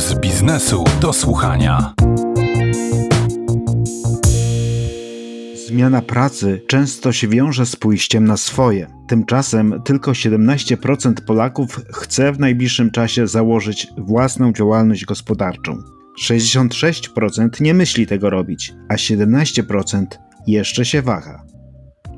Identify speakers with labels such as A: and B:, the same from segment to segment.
A: z biznesu do słuchania.
B: Zmiana pracy często się wiąże z pójściem na swoje. Tymczasem tylko 17% Polaków chce w najbliższym czasie założyć własną działalność gospodarczą. 66% nie myśli tego robić, a 17% jeszcze się waha.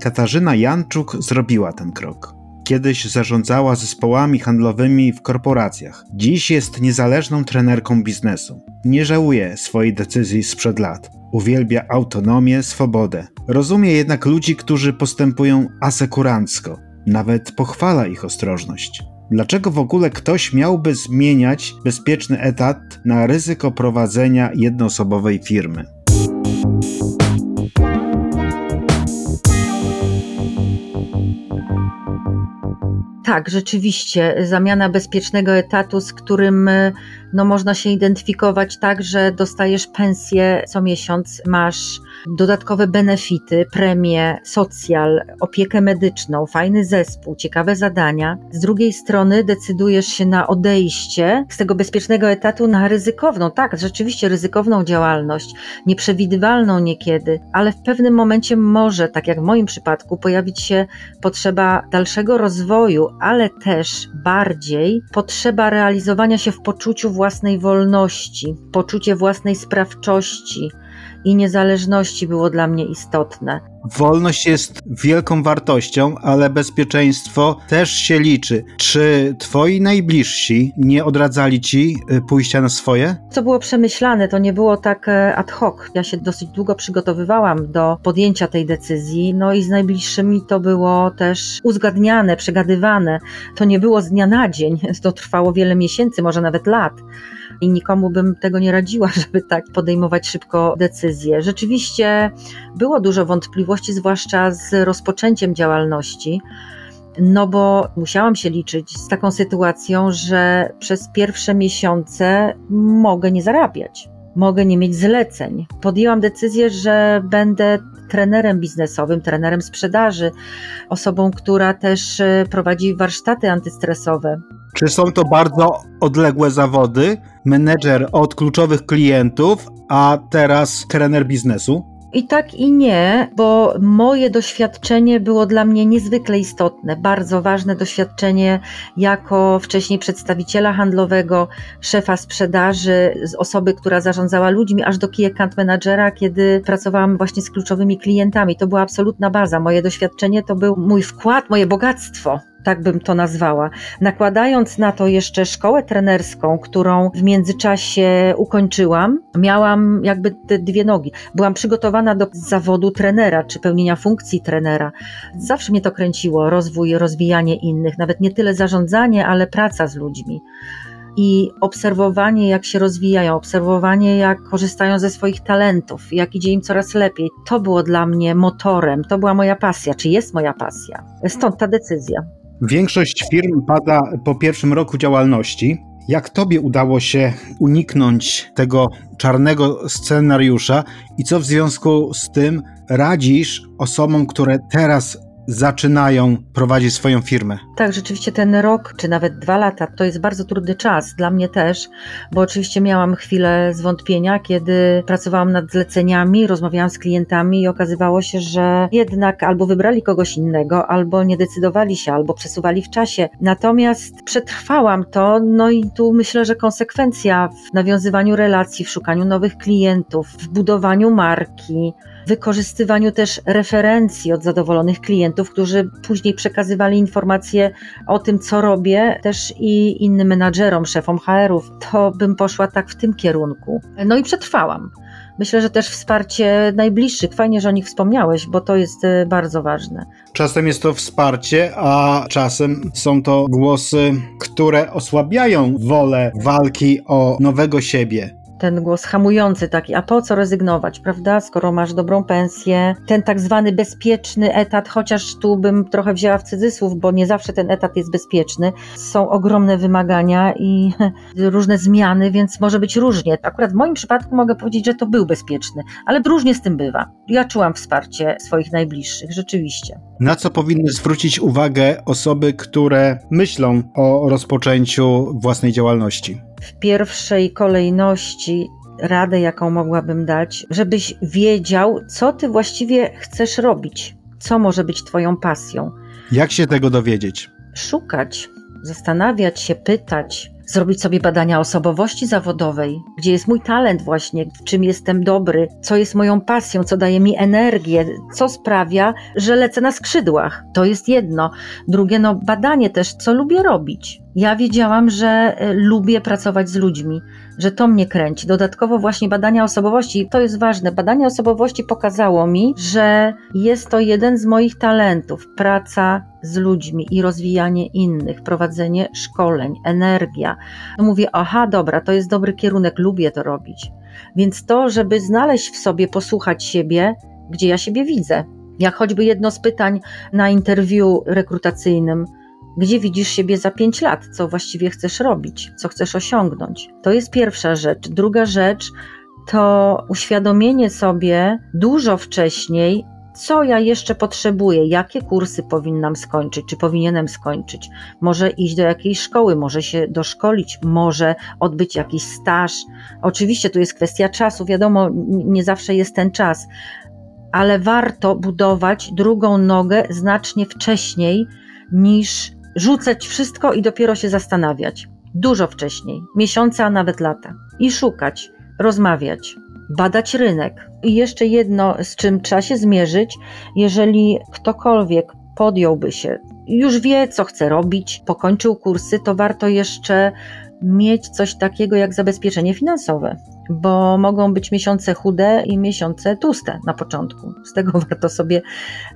B: Katarzyna Janczuk zrobiła ten krok. Kiedyś zarządzała zespołami handlowymi w korporacjach. Dziś jest niezależną trenerką biznesu. Nie żałuje swojej decyzji sprzed lat. Uwielbia autonomię, swobodę. Rozumie jednak ludzi, którzy postępują asekurancko. Nawet pochwala ich ostrożność. Dlaczego w ogóle ktoś miałby zmieniać bezpieczny etat na ryzyko prowadzenia jednoosobowej firmy?
C: Tak, rzeczywiście. Zamiana bezpiecznego etatu, z którym no, można się identyfikować tak, że dostajesz pensję co miesiąc, masz dodatkowe benefity, premie, socjal, opiekę medyczną, fajny zespół, ciekawe zadania. Z drugiej strony decydujesz się na odejście z tego bezpiecznego etatu na ryzykowną, tak, rzeczywiście ryzykowną działalność, nieprzewidywalną niekiedy, ale w pewnym momencie może, tak jak w moim przypadku, pojawić się potrzeba dalszego rozwoju, ale też bardziej potrzeba realizowania się w poczuciu własnej wolności, poczucie własnej sprawczości, i niezależności było dla mnie istotne.
B: Wolność jest wielką wartością, ale bezpieczeństwo też się liczy. Czy twoi najbliżsi nie odradzali ci y, pójścia na swoje?
C: Co było przemyślane, to nie było tak e, ad hoc. Ja się dosyć długo przygotowywałam do podjęcia tej decyzji, no i z najbliższymi to było też uzgadniane, przegadywane. To nie było z dnia na dzień, to trwało wiele miesięcy, może nawet lat i nikomu bym tego nie radziła, żeby tak podejmować szybko decyzje. Rzeczywiście było dużo wątpliwości, zwłaszcza z rozpoczęciem działalności. No bo musiałam się liczyć z taką sytuacją, że przez pierwsze miesiące mogę nie zarabiać, mogę nie mieć zleceń. Podjęłam decyzję, że będę trenerem biznesowym, trenerem sprzedaży, osobą, która też e, prowadzi warsztaty antystresowe.
B: Czy są to bardzo odległe zawody? Menedżer od kluczowych klientów, a teraz trener biznesu?
C: I tak i nie, bo moje doświadczenie było dla mnie niezwykle istotne, bardzo ważne doświadczenie jako wcześniej przedstawiciela handlowego, szefa sprzedaży, osoby, która zarządzała ludźmi, aż do key account managera, kiedy pracowałam właśnie z kluczowymi klientami. To była absolutna baza. Moje doświadczenie to był mój wkład, moje bogactwo tak bym to nazwała. Nakładając na to jeszcze szkołę trenerską, którą w międzyczasie ukończyłam, miałam jakby te dwie nogi. Byłam przygotowana do zawodu trenera, czy pełnienia funkcji trenera. Zawsze mnie to kręciło, rozwój, rozwijanie innych, nawet nie tyle zarządzanie, ale praca z ludźmi i obserwowanie, jak się rozwijają, obserwowanie, jak korzystają ze swoich talentów, jak idzie im coraz lepiej. To było dla mnie motorem, to była moja pasja, czy jest moja pasja. Stąd ta decyzja.
B: Większość firm pada po pierwszym roku działalności. Jak tobie udało się uniknąć tego czarnego scenariusza i co w związku z tym radzisz osobom, które teraz zaczynają prowadzić swoją firmę.
C: Tak, rzeczywiście ten rok, czy nawet dwa lata, to jest bardzo trudny czas dla mnie też, bo oczywiście miałam chwilę zwątpienia, kiedy pracowałam nad zleceniami, rozmawiałam z klientami i okazywało się, że jednak albo wybrali kogoś innego, albo nie decydowali się, albo przesuwali w czasie. Natomiast przetrwałam to, no i tu myślę, że konsekwencja w nawiązywaniu relacji, w szukaniu nowych klientów, w budowaniu marki, wykorzystywaniu też referencji od zadowolonych klientów, którzy później przekazywali informacje o tym, co robię, też i innym menadżerom, szefom HR-ów, to bym poszła tak w tym kierunku. No i przetrwałam. Myślę, że też wsparcie najbliższych. Fajnie, że o nich wspomniałeś, bo to jest e, bardzo ważne.
B: Czasem jest to wsparcie, a czasem są to głosy, które osłabiają wolę walki o nowego siebie
C: ten głos hamujący taki, a po co rezygnować, prawda, skoro masz dobrą pensję, ten tak zwany bezpieczny etat, chociaż tu bym trochę wzięła w cudzysłów, bo nie zawsze ten etat jest bezpieczny, są ogromne wymagania i różne zmiany, więc może być różnie. Akurat w moim przypadku mogę powiedzieć, że to był bezpieczny, ale różnie z tym bywa. Ja czułam wsparcie swoich najbliższych, rzeczywiście.
B: Na co powinny zwrócić uwagę osoby, które myślą o rozpoczęciu własnej działalności?
C: W pierwszej kolejności radę, jaką mogłabym dać, żebyś wiedział, co ty właściwie chcesz robić, co może być twoją pasją.
B: Jak się tego dowiedzieć?
C: Szukać, zastanawiać się, pytać, zrobić sobie badania osobowości zawodowej, gdzie jest mój talent właśnie, w czym jestem dobry, co jest moją pasją, co daje mi energię, co sprawia, że lecę na skrzydłach. To jest jedno. Drugie, no badanie też, co lubię robić. Ja wiedziałam, że e, lubię pracować z ludźmi, że to mnie kręci. Dodatkowo właśnie badania osobowości, to jest ważne. Badanie osobowości pokazało mi, że jest to jeden z moich talentów. Praca z ludźmi i rozwijanie innych, prowadzenie szkoleń, energia. No mówię, aha, dobra, to jest dobry kierunek, lubię to robić. Więc to, żeby znaleźć w sobie, posłuchać siebie, gdzie ja siebie widzę. Jak choćby jedno z pytań na interwiu rekrutacyjnym, gdzie widzisz siebie za pięć lat, co właściwie chcesz robić, co chcesz osiągnąć. To jest pierwsza rzecz. Druga rzecz to uświadomienie sobie dużo wcześniej, co ja jeszcze potrzebuję, jakie kursy powinnam skończyć, czy powinienem skończyć. Może iść do jakiejś szkoły, może się doszkolić, może odbyć jakiś staż. Oczywiście tu jest kwestia czasu, wiadomo, nie zawsze jest ten czas, ale warto budować drugą nogę znacznie wcześniej niż rzucać wszystko i dopiero się zastanawiać. Dużo wcześniej, miesiące, a nawet lata. I szukać, rozmawiać, badać rynek. I jeszcze jedno, z czym trzeba się zmierzyć, jeżeli ktokolwiek podjąłby się, już wie, co chce robić, pokończył kursy, to warto jeszcze mieć coś takiego jak zabezpieczenie finansowe, bo mogą być miesiące chude i miesiące tłuste na początku. Z tego warto sobie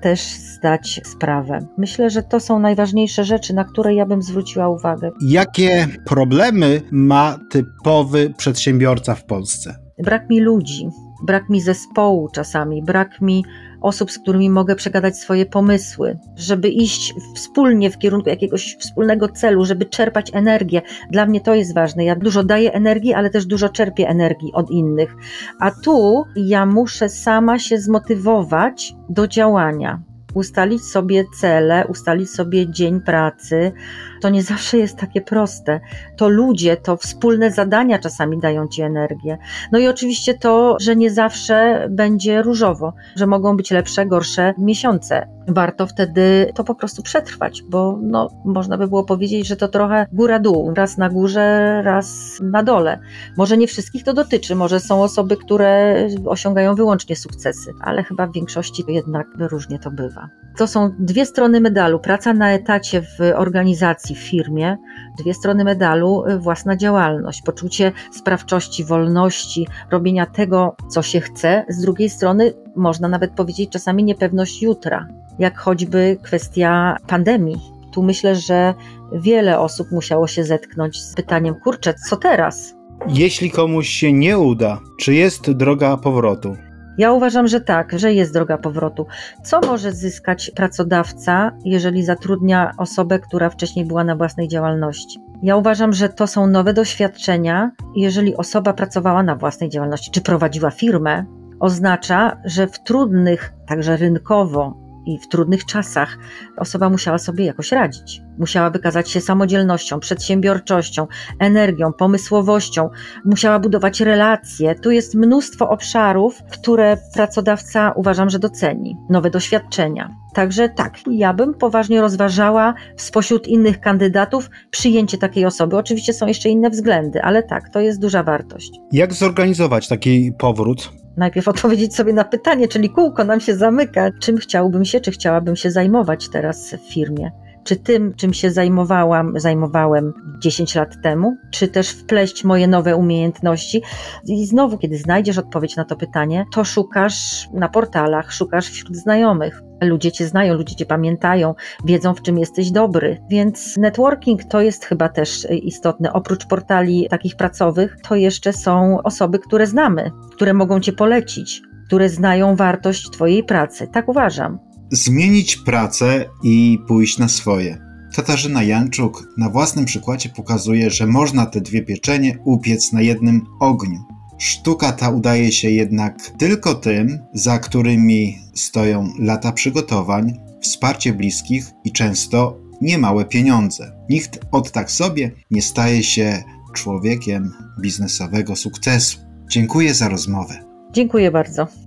C: też zdać sprawę. Myślę, że to są najważniejsze rzeczy, na które ja bym zwróciła uwagę.
B: Jakie problemy ma typowy przedsiębiorca w Polsce?
C: Brak mi ludzi, brak mi zespołu czasami, brak mi osób, z którymi mogę przegadać swoje pomysły, żeby iść wspólnie w kierunku jakiegoś wspólnego celu, żeby czerpać energię. Dla mnie to jest ważne. Ja dużo daję energii, ale też dużo czerpię energii od innych. A tu ja muszę sama się zmotywować do działania ustalić sobie cele, ustalić sobie dzień pracy, to nie zawsze jest takie proste. To ludzie, to wspólne zadania czasami dają ci energię. No i oczywiście to, że nie zawsze będzie różowo, że mogą być lepsze, gorsze miesiące. Warto wtedy to po prostu przetrwać, bo no, można by było powiedzieć, że to trochę góra-dół, raz na górze, raz na dole. Może nie wszystkich to dotyczy, może są osoby, które osiągają wyłącznie sukcesy, ale chyba w większości jednak różnie to bywa. To są dwie strony medalu. Praca na etacie w organizacji, w firmie, dwie strony medalu, własna działalność, poczucie sprawczości, wolności, robienia tego, co się chce. Z drugiej strony, można nawet powiedzieć, czasami niepewność jutra, jak choćby kwestia pandemii. Tu myślę, że wiele osób musiało się zetknąć z pytaniem: kurczę, co teraz?
B: Jeśli komuś się nie uda, czy jest droga powrotu?
C: Ja uważam, że tak, że jest droga powrotu. Co może zyskać pracodawca, jeżeli zatrudnia osobę, która wcześniej była na własnej działalności? Ja uważam, że to są nowe doświadczenia. Jeżeli osoba pracowała na własnej działalności czy prowadziła firmę, oznacza, że w trudnych, także rynkowo i w trudnych czasach osoba musiała sobie jakoś radzić. Musiała wykazać się samodzielnością, przedsiębiorczością, energią, pomysłowością, musiała budować relacje. Tu jest mnóstwo obszarów, które pracodawca uważam, że doceni. Nowe doświadczenia. Także tak, ja bym poważnie rozważała spośród innych kandydatów przyjęcie takiej osoby. Oczywiście są jeszcze inne względy, ale tak, to jest duża wartość.
B: Jak zorganizować taki powrót?
C: Najpierw odpowiedzieć sobie na pytanie, czyli kółko nam się zamyka, czym chciałbym się, czy chciałabym się zajmować teraz w firmie. Czy tym, czym się zajmowałam, zajmowałem 10 lat temu, czy też wpleść moje nowe umiejętności. I znowu, kiedy znajdziesz odpowiedź na to pytanie, to szukasz na portalach, szukasz wśród znajomych. Ludzie cię znają, ludzie cię pamiętają, wiedzą w czym jesteś dobry. Więc networking to jest chyba też istotne. Oprócz portali takich pracowych, to jeszcze są osoby, które znamy, które mogą cię polecić, które znają wartość twojej pracy. Tak uważam.
B: Zmienić pracę i pójść na swoje. Katarzyna Janczuk na własnym przykładzie pokazuje, że można te dwie pieczenie upiec na jednym ogniu. Sztuka ta udaje się jednak tylko tym, za którymi stoją lata przygotowań, wsparcie bliskich i często niemałe pieniądze. Nikt od tak sobie nie staje się człowiekiem biznesowego sukcesu. Dziękuję za rozmowę.
C: Dziękuję bardzo.